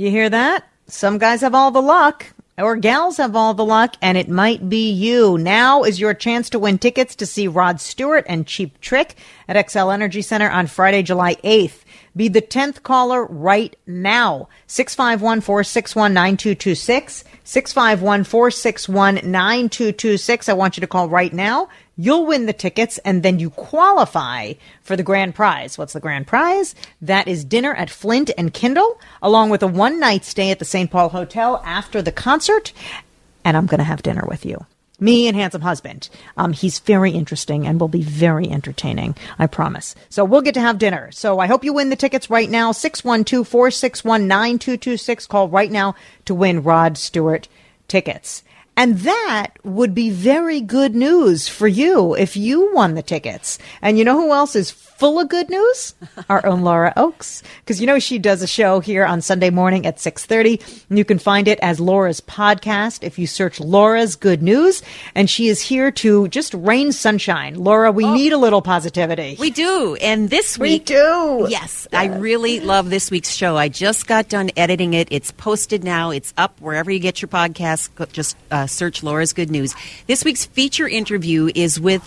You hear that? Some guys have all the luck, or gals have all the luck, and it might be you. Now is your chance to win tickets to see Rod Stewart and Cheap Trick at Xcel Energy Center on Friday, July 8th. Be the 10th caller right now. 651 461 9226. 651 461 9226. I want you to call right now. You'll win the tickets and then you qualify for the grand prize. What's the grand prize? That is dinner at Flint and Kindle, along with a one night stay at the St. Paul Hotel after the concert. And I'm going to have dinner with you. Me and handsome husband. Um, he's very interesting and will be very entertaining. I promise. So we'll get to have dinner. So I hope you win the tickets right now. 612 461 9226. Call right now to win Rod Stewart tickets. And that would be very good news for you if you won the tickets. And you know who else is full of good news? Our own Laura Oakes. Because you know she does a show here on Sunday morning at 6.30. And you can find it as Laura's podcast if you search Laura's Good News. And she is here to just rain sunshine. Laura, we need a little positivity. We do. And this week We do. Yes, I really love this week's show. I just got done editing it. It's posted now. It's up wherever you get your podcasts. Go- Just uh, search Laura's Good News. This week's feature interview is with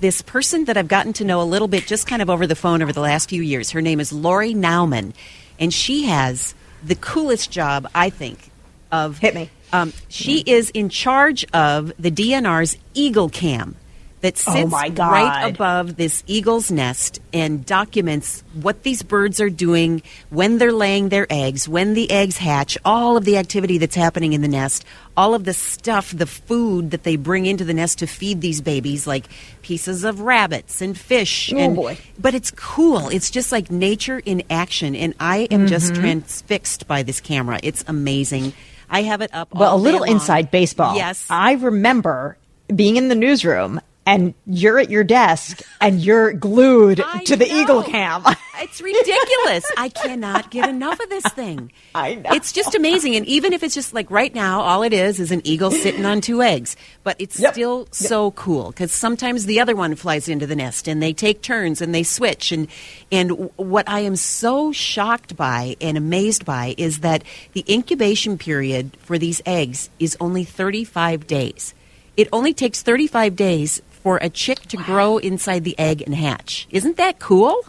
this person that I've gotten to know a little bit just kind of over the phone over the last few years. Her name is Lori Naumann, and she has the coolest job, I think, of. Hit me. Um, she is in charge of the DNR's Eagle Cam that Oh, sits God. right above this eagle's nest and documents what these birds are doing when they're laying their eggs, when the eggs hatch, all of the activity that's happening in the nest, all of the stuff, the food that they bring into the nest to feed these babies, like pieces of rabbits and fish. Oh, and, boy. But it's cool. It's just like nature in action. And I am just Mm-hmm. transfixed by this camera. It's amazing. I have it up. Well, a little inside baseball. Yes. I remember being in the newsroom and you're at your desk and you're glued I to the know. Eagle Cam. It's ridiculous. I cannot get enough of this thing. I know. It's just amazing. And even if it's just like right now, all it is is an eagle sitting on two eggs. But it's Yep. still so cool because sometimes the other one flies into the nest and they take turns and they switch. And, and what I am so shocked by and amazed by is that the incubation period for these eggs is only 35 days. It only takes 35 days for a chick to grow inside the egg and hatch. Isn't that cool?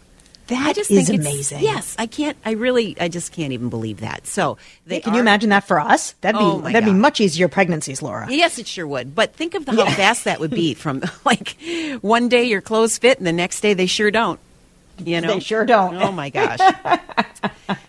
That I just is think amazing. Yes, I can't. I really, I just can't even believe that. So, they Can you imagine that for us? That'd be Oh, my that'd be much easier pregnancies, Laura. Yes, it sure would. But think of the, how fast that would be. From like one day your clothes fit, and the next day they sure don't. You know, They sure don't. Oh my gosh.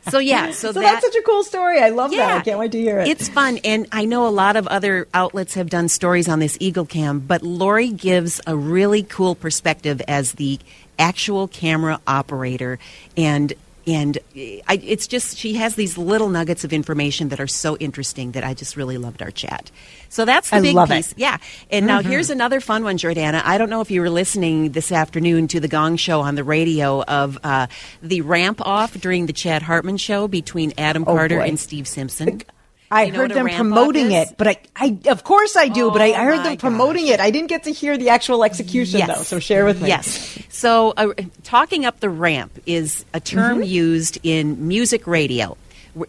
so yeah, so, So that, that's such a cool story. I love that. I can't wait to hear it. It's fun, and I know a lot of other outlets have done stories on this Eagle Cam, but Lori gives a really cool perspective as the actual camera operator, and and I, it's just she has these little nuggets of information that are so interesting that I just really loved our chat. So that's the I big love it. piece. Yeah. And now here's another fun one, Jordana. I don't know if you were listening this afternoon to the Gong Show on the radio of uh, the ramp off during the Chad Hartman show between Adam Carter boy. and Steve Simpson. I You know heard them promoting it, but I, I, of course I do, but I, I Oh, heard them promoting it. I didn't get to hear the actual execution though. So share with me. Yes. So, uh, talking up the ramp is a term Mm-hmm. used in music radio.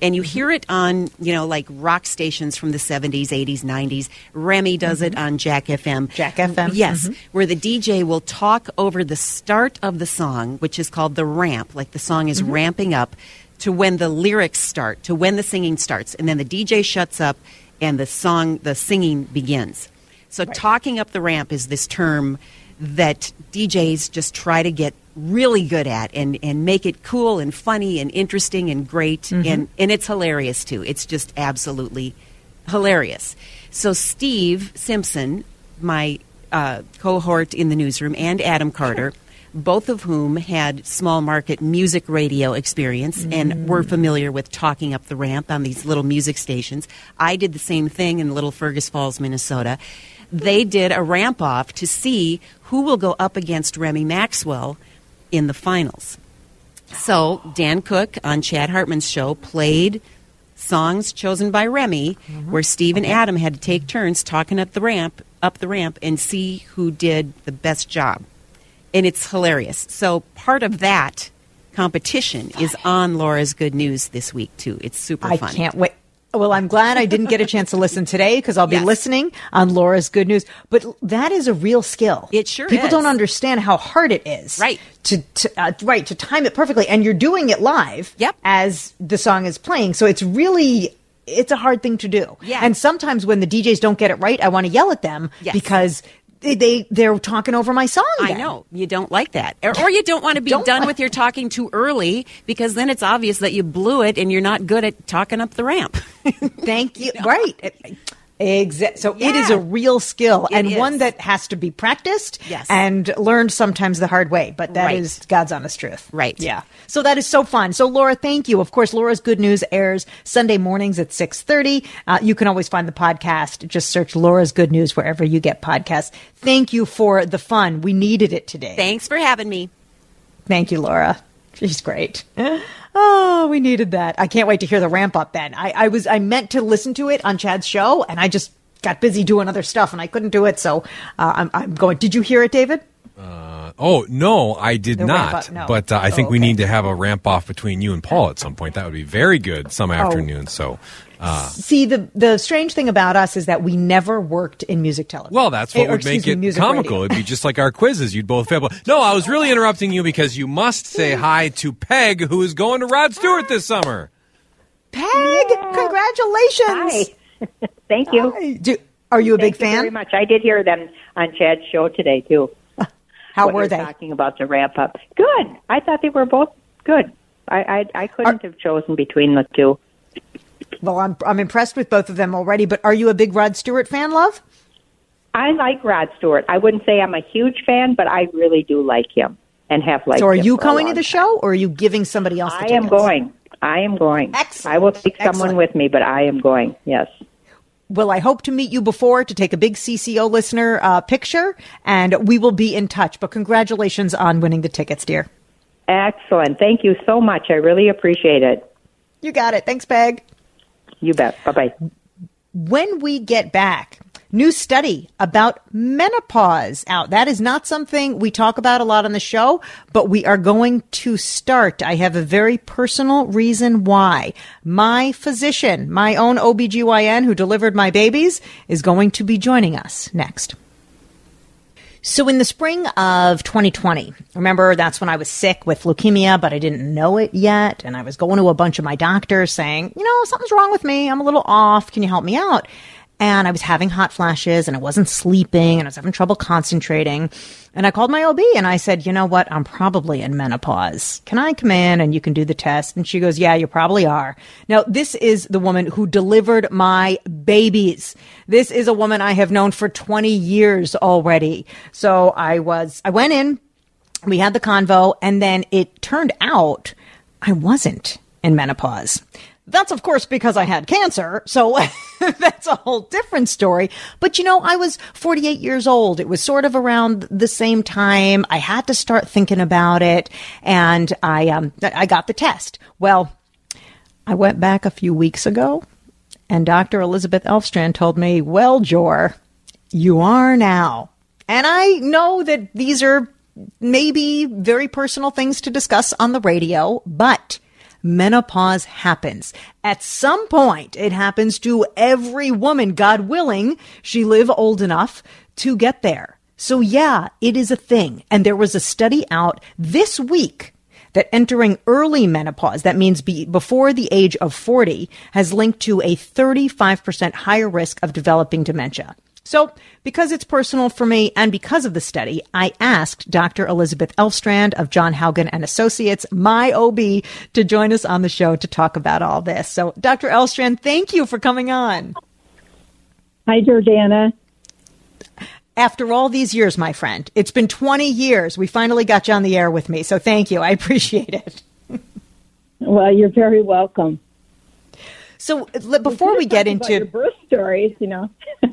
And you hear it on, you know, like rock stations from the 70s, 80s, 90s. Remy does it on Jack FM. Mm-hmm. Jack FM, Yes. mhm. Where the DJ will talk over the start of the song, which is called the ramp, like the song Mm-hmm. is ramping up to when the lyrics start, to when the singing starts, and then the DJ shuts up and the song, the singing begins. So talking up the ramp is this term that DJs just try to get really good at and, and make it cool and funny and interesting and great and, and it's hilarious too. It's just absolutely hilarious. So Steve Simpson, my uh, cohort in the newsroom, and Adam Carter, both of whom had small market music radio experience and mm. were familiar with talking up the ramp on these little music stations. I did the same thing in Little Fergus Falls, Minnesota. They did a ramp off to see who will go up against Remy Maxwell in the finals. So Dan Cook on Chad Hartman's show played songs chosen by Remy, mm-hmm. where Steve and Adam had to take turns talking up the ramp, up the ramp, and see who did the best job. And it's hilarious. So part of that competition is on Laura's Good News this week too. It's super I fun. I can't wait. Well, I'm glad I didn't get a chance to listen today because I'll be Yes. listening on Laura's Good News. But that is a real skill. It sure People is. don't understand how hard it is. Right. To, to uh, right to time it perfectly, and you're doing it live. Yep. As the song is playing, so it's really it's a hard thing to do. Yeah. And sometimes when the DJs don't get it right, I want to yell at them Yes. because they, they they're talking over my song. I know you don't like that, or, or you don't want to be done like- with your talking too early because then it's obvious that you blew it and you're not good at talking up the ramp. Thank you. Right. Exactly. So it is a real skill It and is. one that has to be practiced Yes. and learned sometimes the hard way, but that is Right. God's honest truth. Right. Yeah. So that is so fun. So Laura, thank you. Of course, Laura's Good News airs Sunday mornings at 6:30. Uh, you can always find the podcast. Just search Laura's Good News wherever you get podcasts. Thank you for the fun. We needed it today. Thanks for having me. Thank you, Laura. She's great. Oh, we needed that. I can't wait to hear the ramp up then. I, I was I meant to listen to it on Chad's show and I just got busy doing other stuff and I couldn't do it. So uh, I'm, I'm going. Did you hear it, David? Oh no, I did The not. up, no. But uh, I think Oh, we need to have a ramp off between you and Paul at some point. That would be very good some afternoon. So, uh, See, the the strange thing about us is that we never worked in music television. well, that's Eh, what or, would make me, it music comical. radio. It'd be just like our quizzes. You'd both fail. No, I was really interrupting you because you must say hi to Peg, who is going to Rod Stewart this summer. Peg, congratulations! Hi. Thank you. Hi. Do, are you a big Thank you fan? very much. I did hear them on Chad's show today too. How were they? talking about the ramp up? Good. I thought they were both good. I I, I couldn't have chosen between the two. Well, I'm I'm impressed with both of them already. But are you a big Rod Stewart fan, love? I like Rod Stewart. I wouldn't say I'm a huge fan, but I really do like him and have liked So, are you going to the time. show, or are you giving somebody else? The I am going. I am going. Excellent. I will take someone with me, but I am going. Yes. Well, I hope to meet you before to take a big CCO listener uh, picture, and we will be in touch. But congratulations on winning the tickets, dear. Excellent. Thank you so much. I really appreciate it. You got it. Thanks, Peg. You bet. Bye bye. When we get back, new study about menopause out. That is not something we talk about a lot on the show, but we are going to start. I have a very personal reason why. My physician, my own OBGYN who delivered my babies, is going to be joining us next. So in the spring of 2020, remember that's when I was sick with leukemia, but I didn't know it yet. And I was going to a bunch of my doctors saying, you know, something's wrong with me. I'm a little off. Can you help me out? And I was having hot flashes and I wasn't sleeping and I was having trouble concentrating. And I called my OB and I said, you know what? I'm probably in menopause. Can I come in and you can do the test? And she goes, yeah, you probably are. Now, this is the woman who delivered my babies. This is a woman I have known for 20 years already. So I was, I went in, we had the convo, and then it turned out I wasn't in menopause. That's of course because I had cancer. So that's a whole different story. But you know, I was 48 years old. It was sort of around the same time. I had to start thinking about it and I, um, I got the test. Well, I went back a few weeks ago and Dr. Elizabeth Elfstrand told me, well, Jor, you are now. And I know that these are maybe very personal things to discuss on the radio, but menopause happens. At some point, it happens to every woman, God willing, she live old enough to get there. So yeah, it is a thing. And there was a study out this week that entering early menopause, that means be, before the age of 40, has linked to a 35% higher risk of developing dementia. So, because it's personal for me and because of the study, I asked Dr. Elizabeth Elfstrand of John Haugen and Associates, my OB, to join us on the show to talk about all this. So, Dr. Elfstrand, thank you for coming on. Hi, Jordana. After all these years, my friend, it's been 20 years. We finally got you on the air with me. So, thank you. I appreciate it. well, you're very welcome. So before we get into birth stories, you know.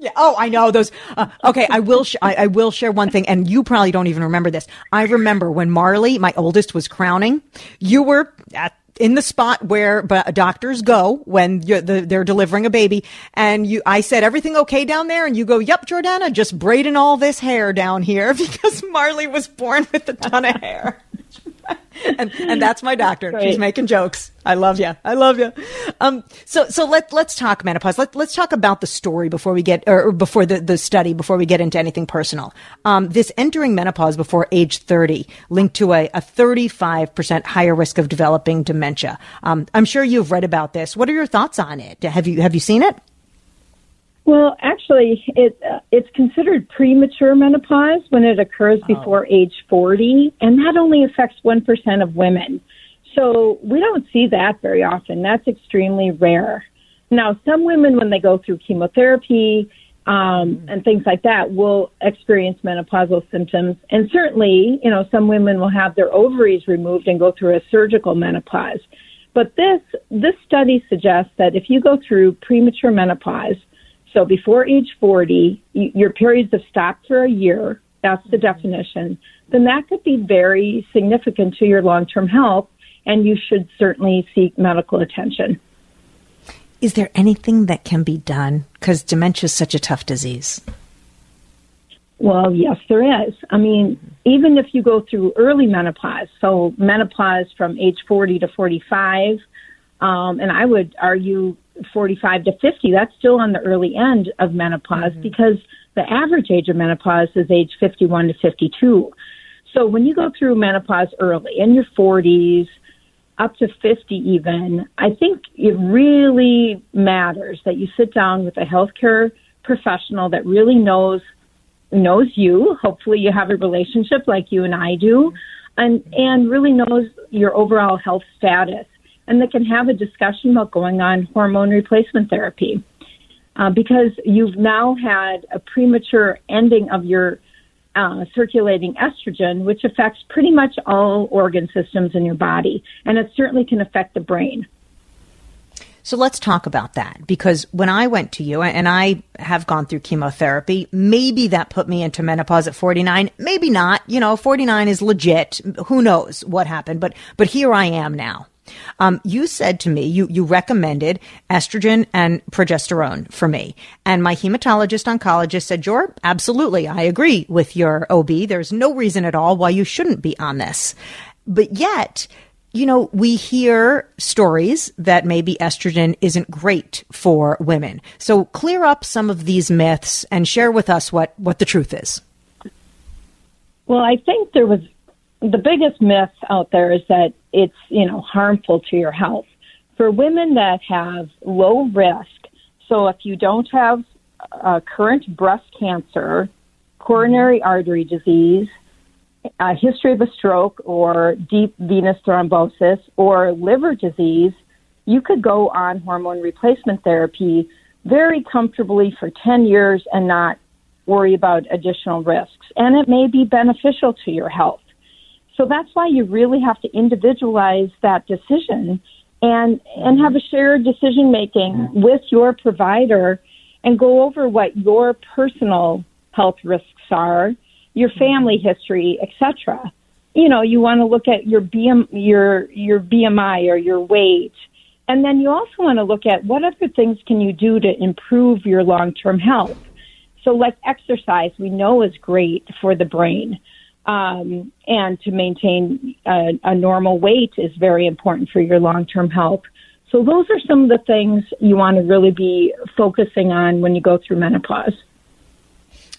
yeah, Oh, I know those. Uh, okay, I will. Sh- I, I, will share one thing, and you probably don't even remember this. I remember when Marley, my oldest, was crowning. You were at in the spot where doctors go when the, they're delivering a baby, and you. I said everything okay down there, and you go, "Yep, Jordana, just braiding all this hair down here because Marley was born with a ton of hair." and and that's my doctor. Great. She's making jokes. I love you. I love you. Um, so so let let's talk menopause. Let let's talk about the story before we get or before the the study before we get into anything personal. Um, this entering menopause before age thirty linked to a a thirty five percent higher risk of developing dementia. Um, I'm sure you've read about this. What are your thoughts on it? Have you have you seen it? Well, actually, it uh, it's considered premature menopause when it occurs oh. before age 40, and that only affects 1% of women. So we don't see that very often. That's extremely rare. Now, some women, when they go through chemotherapy um, and things like that, will experience menopausal symptoms. And certainly, you know, some women will have their ovaries removed and go through a surgical menopause. But this this study suggests that if you go through premature menopause, so before age 40, your periods have stopped for a year. That's the definition. Then that could be very significant to your long term health, and you should certainly seek medical attention. Is there anything that can be done? Because dementia is such a tough disease. Well, yes, there is. I mean, even if you go through early menopause, so menopause from age 40 to 45, um, and I would argue 45 to 50, that's still on the early end of menopause mm-hmm. because the average age of menopause is age 51 to 52. So when you go through menopause early, in your 40s, up to 50 even, I think it really matters that you sit down with a healthcare professional that really knows knows you. Hopefully you have a relationship like you and I do and and really knows your overall health status and that can have a discussion about going on hormone replacement therapy. Uh, because you've now had a premature ending of your uh, circulating estrogen, which affects pretty much all organ systems in your body, and it certainly can affect the brain. So let's talk about that because when I went to you and I have gone through chemotherapy, maybe that put me into menopause at 49, maybe not. You know, 49 is legit. Who knows what happened, but but here I am now. Um, you said to me, you, you recommended estrogen and progesterone for me. And my hematologist oncologist said, Jor, absolutely. I agree with your OB. There's no reason at all why you shouldn't be on this. But yet, you know, we hear stories that maybe estrogen isn't great for women. So clear up some of these myths and share with us what, what the truth is. Well, I think there was the biggest myth out there is that it's, you know, harmful to your health. For women that have low risk, so if you don't have uh, current breast cancer, coronary artery disease, a history of a stroke or deep venous thrombosis or liver disease, you could go on hormone replacement therapy very comfortably for 10 years and not worry about additional risks. And it may be beneficial to your health. So that's why you really have to individualize that decision and and have a shared decision making mm-hmm. with your provider and go over what your personal health risks are, your mm-hmm. family history, etc. You know, you want to look at your BM, your your BMI or your weight. And then you also want to look at what other things can you do to improve your long-term health. So like exercise, we know is great for the brain um, and to maintain a, a normal weight is very important for your long term health. So, those are some of the things you want to really be focusing on when you go through menopause.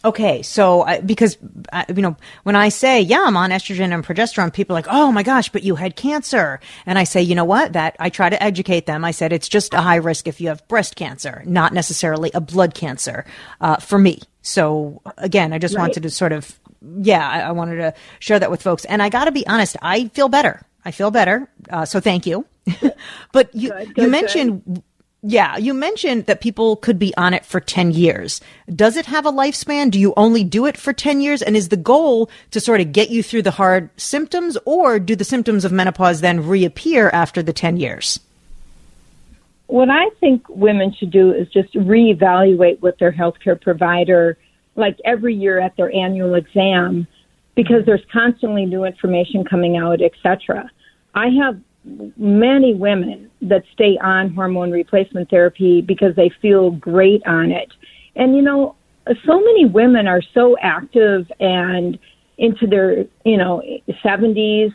Okay, so I, because I, you know when I say yeah I'm on estrogen and progesterone, people are like oh my gosh, but you had cancer, and I say you know what that I try to educate them. I said it's just a high risk if you have breast cancer, not necessarily a blood cancer uh, for me. So again, I just Right. wanted to sort of yeah I, I wanted to share that with folks, and I got to be honest, I feel better. I feel better. Uh, so thank you. but you Good, you good, mentioned yeah, you mentioned that people could be on it for 10 years. Does it have a lifespan? Do you only do it for 10 years? And is the goal to sort of get you through the hard symptoms, or do the symptoms of menopause then reappear after the 10 years? what I think women should do is just reevaluate with their healthcare provider, like every year at their annual exam, because there's constantly new information coming out, etc. I have many women that stay on hormone replacement therapy because they feel great on it. And you know, so many women are so active and into their, you know, 70s.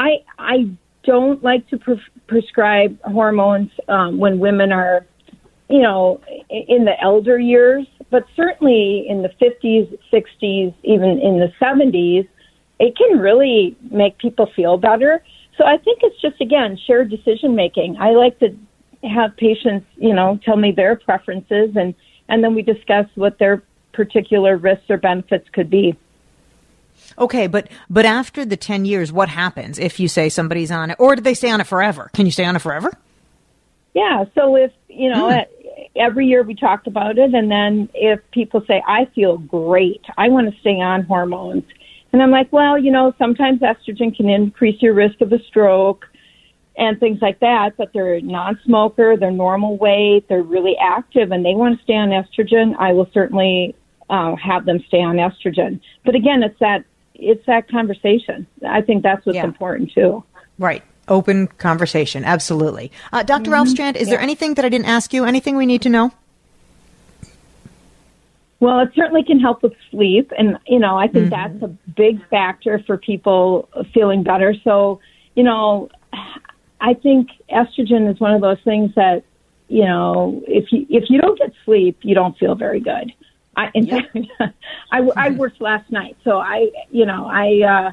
I I don't like to pre- prescribe hormones um, when women are, you know, in the elder years, but certainly in the 50s, 60s, even in the 70s, it can really make people feel better. So I think it's just again shared decision making. I like to have patients, you know, tell me their preferences and and then we discuss what their particular risks or benefits could be. Okay, but but after the 10 years, what happens if you say somebody's on it, or do they stay on it forever? Can you stay on it forever? Yeah. So if you know, Hmm. Every year we talk about it, and then if people say, "I feel great, I want to stay on hormones," and I'm like, "Well, you know, sometimes estrogen can increase your risk of a stroke." And things like that, but they're a non-smoker, they're normal weight, they're really active, and they want to stay on estrogen. I will certainly uh, have them stay on estrogen. But again, it's that it's that conversation. I think that's what's Yeah. important too. Right. Open conversation. Absolutely. Uh, doctor Mm-hmm. Elfstrand, is there anything that I didn't ask you? Anything we need to know? Well, it certainly can help with sleep, and you know, I think that's a big factor for people feeling better. So, you know, I think estrogen is one of those things that, you know, if you if you don't get sleep, you don't feel very good. I, in fact, I, I worked last night, so I, you know, I uh,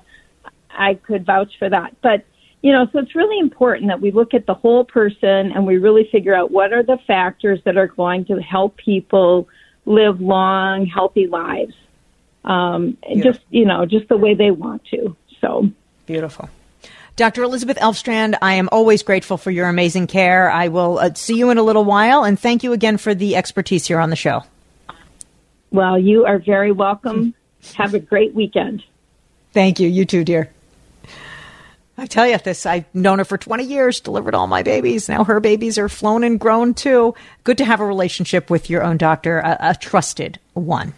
I could vouch for that. But you know, so it's really important that we look at the whole person and we really figure out what are the factors that are going to help people live long, healthy lives. Um, just you know, just the way they want to. So Beautiful. Dr. Elizabeth Elfstrand, I am always grateful for your amazing care. I will uh, see you in a little while, and thank you again for the expertise here on the show. Well, you are very welcome. Have a great weekend. Thank you. You too, dear. I tell you this, I've known her for 20 years, delivered all my babies. Now her babies are flown and grown too. Good to have a relationship with your own doctor, a, a trusted one.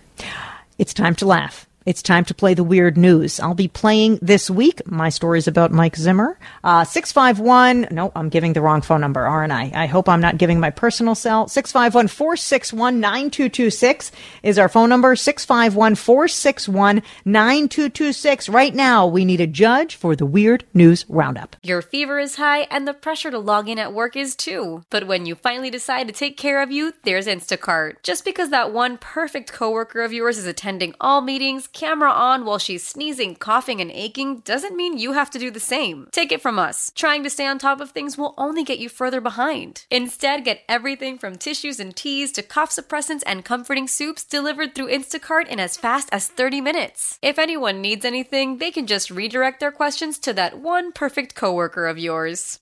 It's time to laugh. It's time to play the weird news. I'll be playing this week. My story is about Mike Zimmer. Uh, 651. No, I'm giving the wrong phone number, aren't I? I hope I'm not giving my personal cell. 651 461 9226 is our phone number. 651 461 9226. Right now, we need a judge for the weird news roundup. Your fever is high and the pressure to log in at work is too. But when you finally decide to take care of you, there's Instacart. Just because that one perfect coworker of yours is attending all meetings, camera on while she's sneezing, coughing, and aching doesn't mean you have to do the same. Take it from us. Trying to stay on top of things will only get you further behind. Instead, get everything from tissues and teas to cough suppressants and comforting soups delivered through Instacart in as fast as 30 minutes. If anyone needs anything, they can just redirect their questions to that one perfect coworker of yours.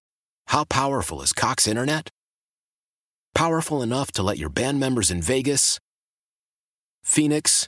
How powerful is Cox Internet? Powerful enough to let your band members in Vegas, Phoenix,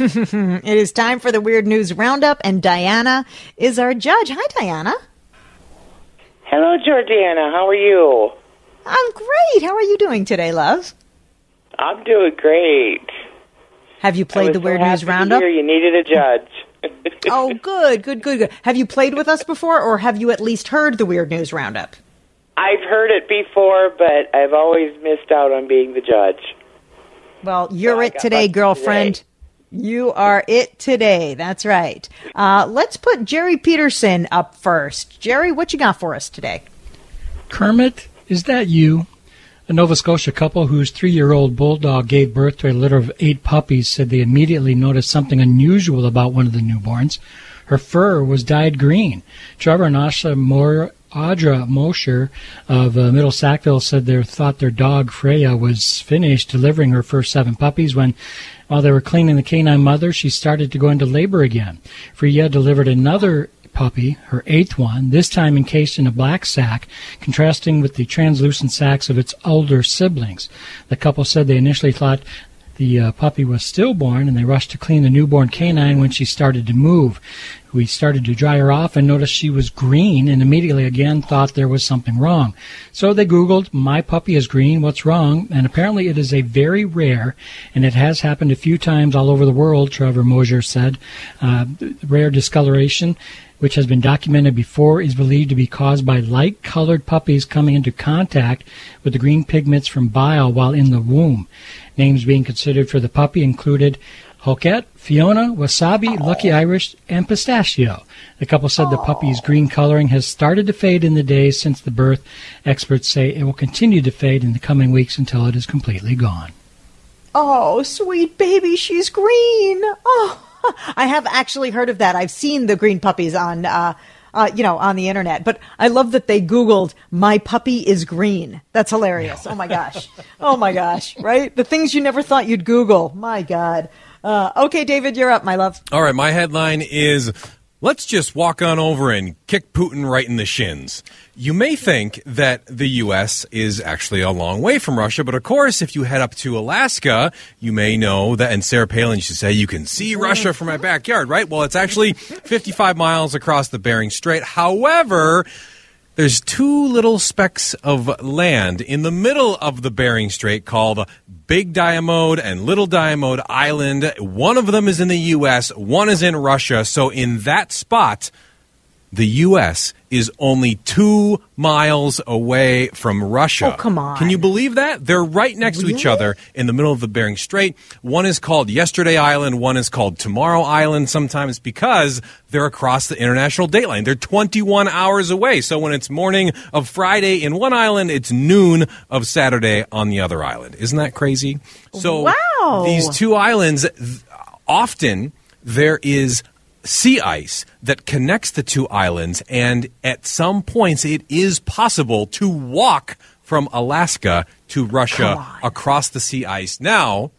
it is time for the Weird News Roundup, and Diana is our judge. Hi, Diana. Hello, Jordana. How are you? I'm great. How are you doing today, love? I'm doing great. Have you played the Weird happy News Roundup? you needed a judge. oh, good, good, good, good. Have you played with us before, or have you at least heard the Weird News Roundup? I've heard it before, but I've always missed out on being the judge. Well, you're I it today, girlfriend. today. You are it today. That's right. Uh, let's put Jerry Peterson up first. Jerry, what you got for us today? Kermit, is that you? A Nova Scotia couple whose three year old bulldog gave birth to a litter of eight puppies said they immediately noticed something unusual about one of the newborns. Her fur was dyed green. Trevor and Asha Moore, Audra Mosher of uh, Middle Sackville said they thought their dog Freya was finished delivering her first seven puppies when, while they were cleaning the canine mother, she started to go into labor again. Freya delivered another puppy, her eighth one, this time encased in a black sack, contrasting with the translucent sacks of its older siblings. The couple said they initially thought the uh, puppy was stillborn and they rushed to clean the newborn canine when she started to move. We started to dry her off and noticed she was green and immediately again thought there was something wrong. So they Googled, My puppy is green, what's wrong? And apparently it is a very rare, and it has happened a few times all over the world, Trevor Mosher said. Uh, rare discoloration which has been documented before, is believed to be caused by light colored puppies coming into contact with the green pigments from bile while in the womb. Names being considered for the puppy included Hoket, Fiona, Wasabi, Lucky Irish, and Pistachio. The couple said the puppy's green coloring has started to fade in the days since the birth. Experts say it will continue to fade in the coming weeks until it is completely gone. Oh, sweet baby, she's green. Oh, I have actually heard of that. I've seen the green puppies on, uh, uh, you know, on the internet. But I love that they Googled "my puppy is green." That's hilarious. Oh my gosh. Oh my gosh. Right? The things you never thought you'd Google. My God. Uh, okay, David, you're up, my love. All right, my headline is Let's just walk on over and kick Putin right in the shins. You may think that the U.S. is actually a long way from Russia, but of course, if you head up to Alaska, you may know that, and Sarah Palin used to say, you can see Russia from my backyard, right? Well, it's actually 55 miles across the Bering Strait. However, there's two little specks of land in the middle of the Bering Strait called Big Diamond and Little Diamond Island. One of them is in the U.S., one is in Russia. So in that spot, the U.S. is only two miles away from Russia. Oh, come on. Can you believe that? They're right next to each other in the middle of the Bering Strait. One is called Yesterday Island, one is called Tomorrow Island sometimes because they're across the international date line. They're 21 hours away. So when it's morning of Friday in one island, it's noon of Saturday on the other island. Isn't that crazy? So Wow. these two islands, often there is sea ice that connects the two islands, and at some points it is possible to walk from Alaska to Russia across the sea ice. Now,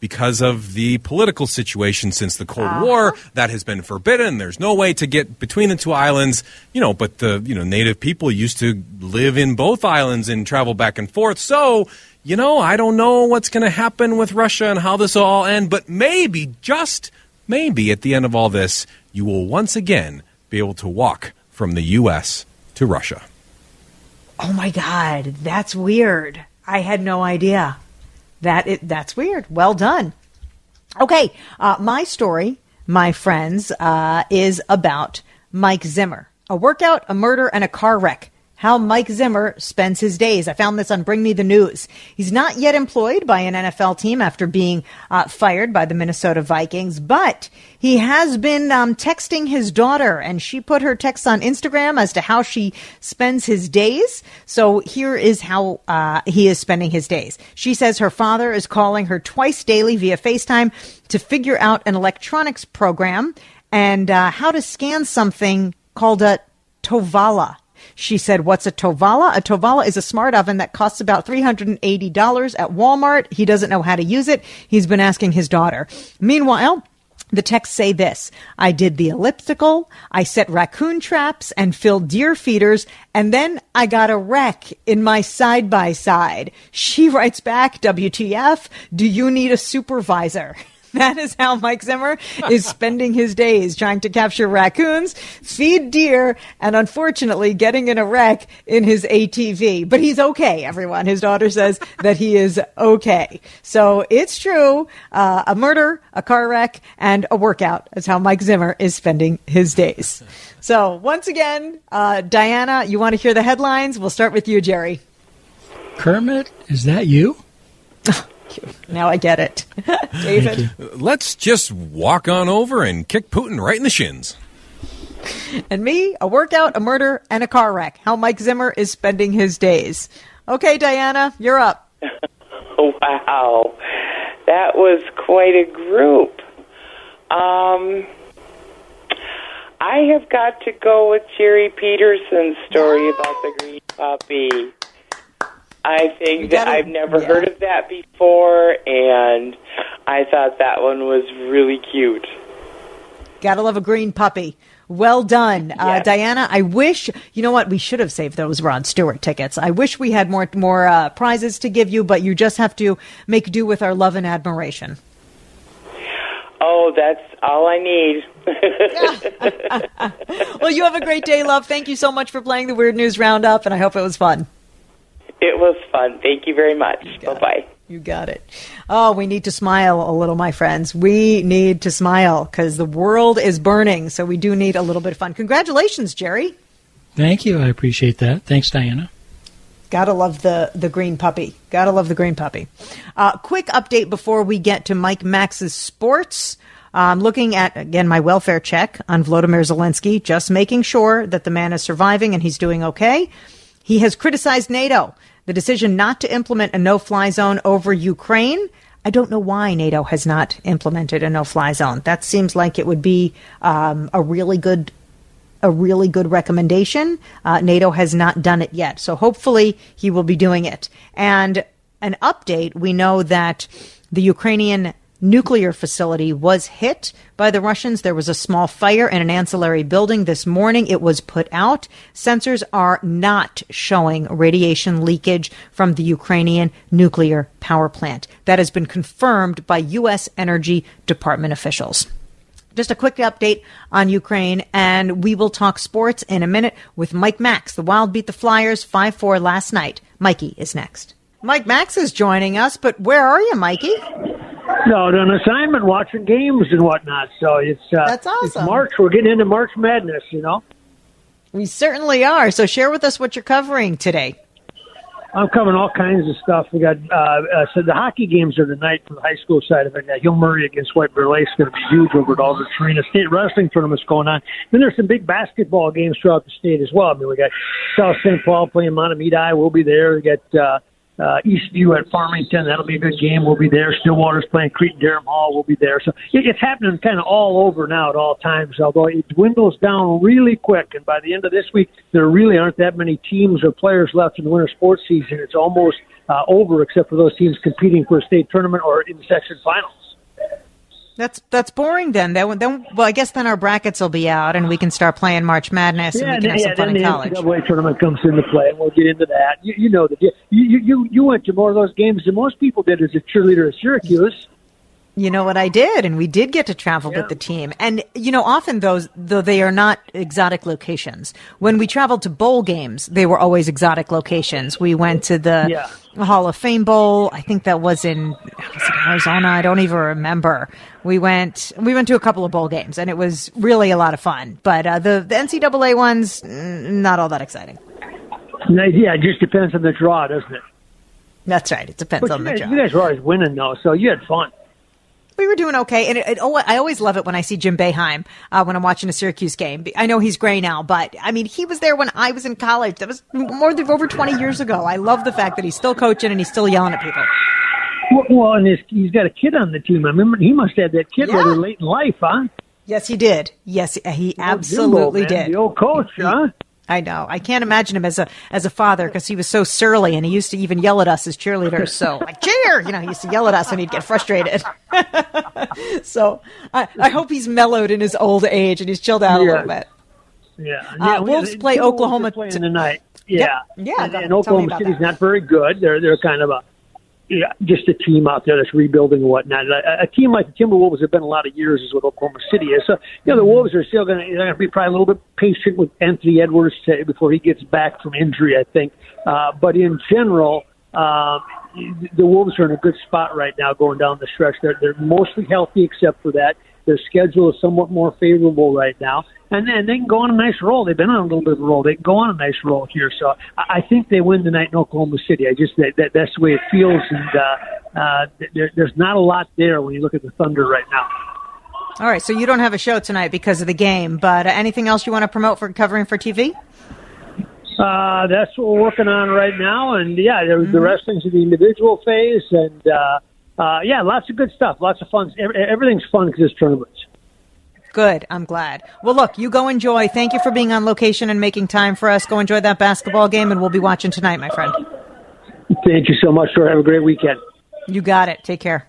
because of the political situation since the Cold uh-huh. War, that has been forbidden. There's no way to get between the two islands, you know, but the, you know, native people used to live in both islands and travel back and forth. So, you know, I don't know what's going to happen with Russia and how this will all end, but maybe, just maybe at the end of all this, you will once again be able to walk from the U.S. to Russia. Oh my God, that's weird. I had no idea. That it, that's weird. Well done. Okay, uh, my story, my friends, uh, is about Mike Zimmer. A workout, a murder, and a car wreck how Mike Zimmer spends his days. I found this on Bring Me the News. He's not yet employed by an NFL team after being uh, fired by the Minnesota Vikings, but he has been um, texting his daughter, and she put her texts on Instagram as to how she spends his days. So here is how uh, he is spending his days. She says her father is calling her twice daily via FaceTime to figure out an electronics program and uh, how to scan something called a Tovala. She said, What's a Tovala? A Tovala is a smart oven that costs about $380 at Walmart. He doesn't know how to use it. He's been asking his daughter. Meanwhile, the texts say this I did the elliptical, I set raccoon traps and filled deer feeders, and then I got a wreck in my side by side. She writes back, WTF, do you need a supervisor? That is how Mike Zimmer is spending his days trying to capture raccoons, feed deer, and unfortunately getting in a wreck in his ATV. But he's okay, everyone. His daughter says that he is okay. So it's true. Uh, a murder, a car wreck, and a workout is how Mike Zimmer is spending his days. So once again, uh, Diana, you want to hear the headlines? We'll start with you, Jerry. Kermit, is that you? Now I get it. David. Let's just walk on over and kick Putin right in the shins. And me, a workout, a murder, and a car wreck. How Mike Zimmer is spending his days. Okay, Diana, you're up. wow. That was quite a group. Um, I have got to go with Jerry Peterson's story about the green puppy. I think that I've never yeah. heard of that before, and I thought that one was really cute. Gotta love a green puppy. Well done, uh, Diana. I wish you know what we should have saved those Rod Stewart tickets. I wish we had more more uh, prizes to give you, but you just have to make do with our love and admiration. Oh, that's all I need. Well, you have a great day, love. Thank you so much for playing the Weird News Roundup, and I hope it was fun. It was fun. Thank you very much. Bye bye. You got it. Oh, we need to smile a little, my friends. We need to smile because the world is burning. So we do need a little bit of fun. Congratulations, Jerry. Thank you. I appreciate that. Thanks, Diana. Gotta love the the green puppy. Gotta love the green puppy. Uh, quick update before we get to Mike Max's sports. I'm looking at again my welfare check on Vladimir Zelensky, just making sure that the man is surviving and he's doing okay. He has criticized NATO, the decision not to implement a no-fly zone over Ukraine. I don't know why NATO has not implemented a no-fly zone. That seems like it would be um, a really good a really good recommendation. Uh, NATO has not done it yet. So hopefully he will be doing it. And an update we know that the Ukrainian nuclear facility was hit by the Russians. There was a small fire in an ancillary building this morning. It was put out. Sensors are not showing radiation leakage from the Ukrainian nuclear power plant. That has been confirmed by U.S. Energy Department officials. Just a quick update on Ukraine, and we will talk sports in a minute with Mike Max. The Wild beat the Flyers 5 4 last night. Mikey is next. Mike Max is joining us, but where are you, Mikey? No, on assignment, watching games and whatnot. So it's uh, That's It's awesome. March. We're getting into March Madness. You know, We certainly are. So share with us what you're covering today. I'm covering all kinds of stuff. We got uh, uh, so the hockey games are tonight from the high school side of it. Uh, Hill Murray against White Bear Lake is going to be huge over at Aldrich Arena. State wrestling tournaments going on. Then there's some big basketball games throughout the state as well. I mean, we got South St. Paul playing Montemita. We'll be there. We got. Uh, uh, Eastview at Farmington. That'll be a good game. We'll be there. Stillwater's playing Cretin-Derham Hall. We'll be there. So it, it's happening kind of all over now at all times, although it dwindles down really quick. And by the end of this week, there really aren't that many teams or players left in the winter sports season. It's almost uh, over, except for those teams competing for a state tournament or in the section finals. That's that's boring then. Then, then well, I guess then our brackets will be out and we can start playing March Madness and we can have some yeah, fun then in the college. NCAA tournament comes into play, and we'll get into that. You, you know that you, you you you went to more of those games than most people did as a cheerleader at Syracuse. You know what I did, and we did get to travel with the team. And you know, often those though they are not exotic locations. When we traveled to bowl games, they were always exotic locations. We went to the Yeah. Hall of Fame Bowl. I think that was in was Arizona. I don't even remember. We went we went to a couple of bowl games, and it was really a lot of fun. But uh, the the NCAA ones, not all that exciting. Yeah, it just depends on the draw, doesn't it? That's right. It depends But on the guys, job. you guys were always winning though, so you had fun. We were doing okay, and it, it, oh, I always love it when I see Jim Boeheim uh, when I'm watching a Syracuse game. I know he's gray now, but I mean, he was there when I was in college. That was more than over 20 years ago. I love the fact that he's still coaching and he's still yelling at people. Well, and his, he's got a kid on the team. I remember he must have that kid Yeah. rather late in life, huh? Yes, he did. Yes, he absolutely man, did. The old coach, huh? I know. I can't imagine him as a as a father because he was so surly and he used to even yell at us as cheerleaders. So like cheer, you know, he used to yell at us and he'd get frustrated. so I, I hope he's mellowed in his old age and he's chilled out a little bit. Yeah. Uh, yeah Wolves play the Wolves are Oklahoma t- tonight. Yep. Yeah. Yeah, And, and Oklahoma City's that. not very good. They're they're kind of a yeah, just a team out there that's rebuilding and whatnot. A, a team like the Timberwolves have been a lot of years is what Oklahoma City is. So you know the Wolves are still going to they're going to be probably a little bit patient with Anthony Edwards to, before he gets back from injury. I think, uh, but in general. Um, the Wolves are in a good spot right now going down the stretch. They're, they're mostly healthy except for that. Their schedule is somewhat more favorable right now. And then they can go on a nice roll. They've been on a little bit of a roll. They can go on a nice roll here. So I I think they win tonight in Oklahoma City. I just that, that that's the way it feels, and uh, uh, there, there's not a lot there when you look at the Thunder right now. All right, so you don't have a show tonight because of the game, but uh, anything else you want to promote for covering for TV? Uh, that's what we're working on right now, and yeah, there, Mm-hmm. the wrestling's in the individual phase, and uh, uh, yeah, lots of good stuff, lots of fun. Everything's fun because it's tournaments. Good. I'm glad. Well, look, you go enjoy. Thank you for being on location and making time for us. Go enjoy that basketball game, and we'll be watching tonight, my friend. Thank you so much, sir. Have a great weekend. You got it. Take care.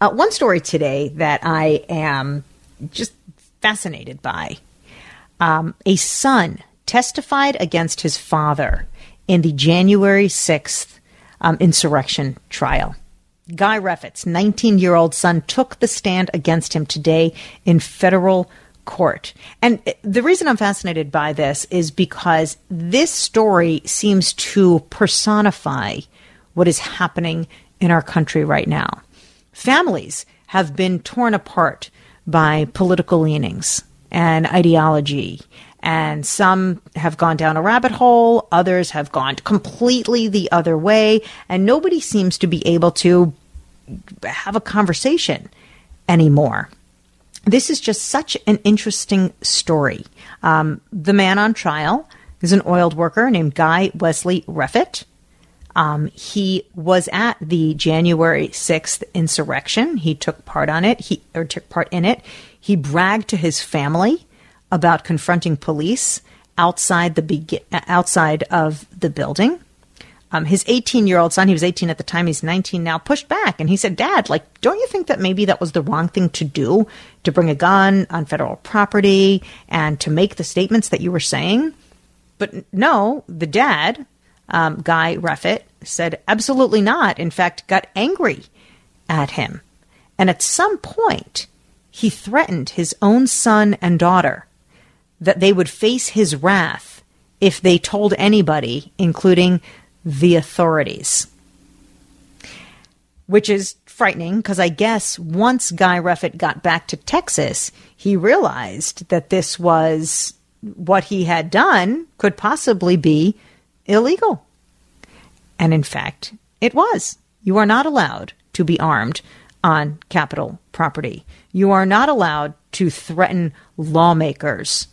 Uh, one story today that I am just fascinated by um, a son testified against his father in the January 6th um, insurrection trial. Guy Reffitt's 19 year old son took the stand against him today in federal court. And the reason I'm fascinated by this is because this story seems to personify what is happening in our country right now. Families have been torn apart by political leanings and ideology. And some have gone down a rabbit hole, others have gone completely the other way, and nobody seems to be able to have a conversation anymore. This is just such an interesting story. Um, the man on trial is an oiled worker named Guy Wesley Reffitt. Um, he was at the January 6th insurrection. He took part on it. He or took part in it. He bragged to his family about confronting police outside the begi- outside of the building. Um, his 18 year old son, he was 18 at the time, he's 19 now, pushed back and he said, Dad, like, don't you think that maybe that was the wrong thing to do to bring a gun on federal property and to make the statements that you were saying? But no, the dad, um, Guy Reffitt, said, absolutely not. In fact, got angry at him. And at some point, he threatened his own son and daughter that they would face his wrath if they told anybody, including the authorities. Which is frightening because I guess once Guy Reffitt got back to Texas, he realized that this was what he had done could possibly be illegal. And in fact, it was. You are not allowed to be armed on Capitol property. You are not allowed to threaten lawmakers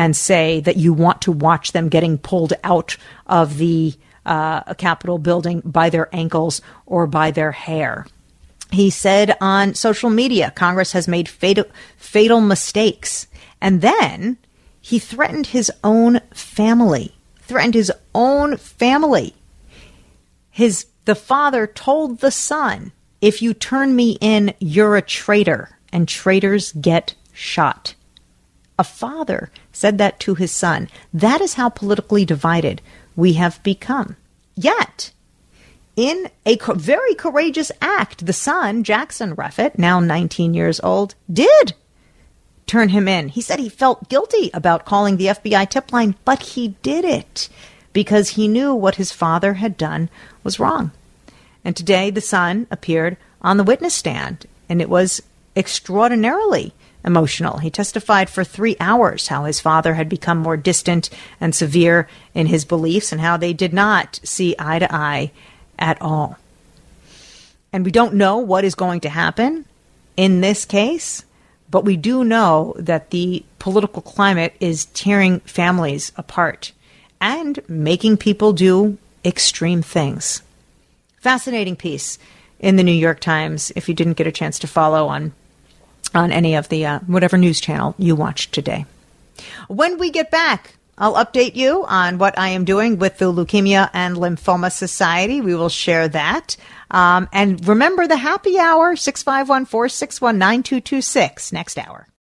and say that you want to watch them getting pulled out of the uh, Capitol building by their ankles or by their hair. He said on social media, Congress has made fatal, fatal mistakes. And then he threatened his own family, threatened his own family. His, the father told the son, if you turn me in, you're a traitor, and traitors get shot. A father said that to his son. That is how politically divided we have become. Yet, in a co- very courageous act, the son, Jackson Reffitt, now 19 years old, did turn him in. He said he felt guilty about calling the FBI tip line, but he did it because he knew what his father had done was wrong. And today the son appeared on the witness stand, and it was extraordinarily emotional. He testified for three hours how his father had become more distant and severe in his beliefs and how they did not see eye to eye at all. And we don't know what is going to happen in this case, but we do know that the political climate is tearing families apart and making people do extreme things. Fascinating piece in the New York Times if you didn't get a chance to follow on on any of the uh, whatever news channel you watch today. When we get back, I'll update you on what I am doing with the Leukemia and Lymphoma Society. We will share that. Um, and remember the happy hour, 651 461 9226, next hour.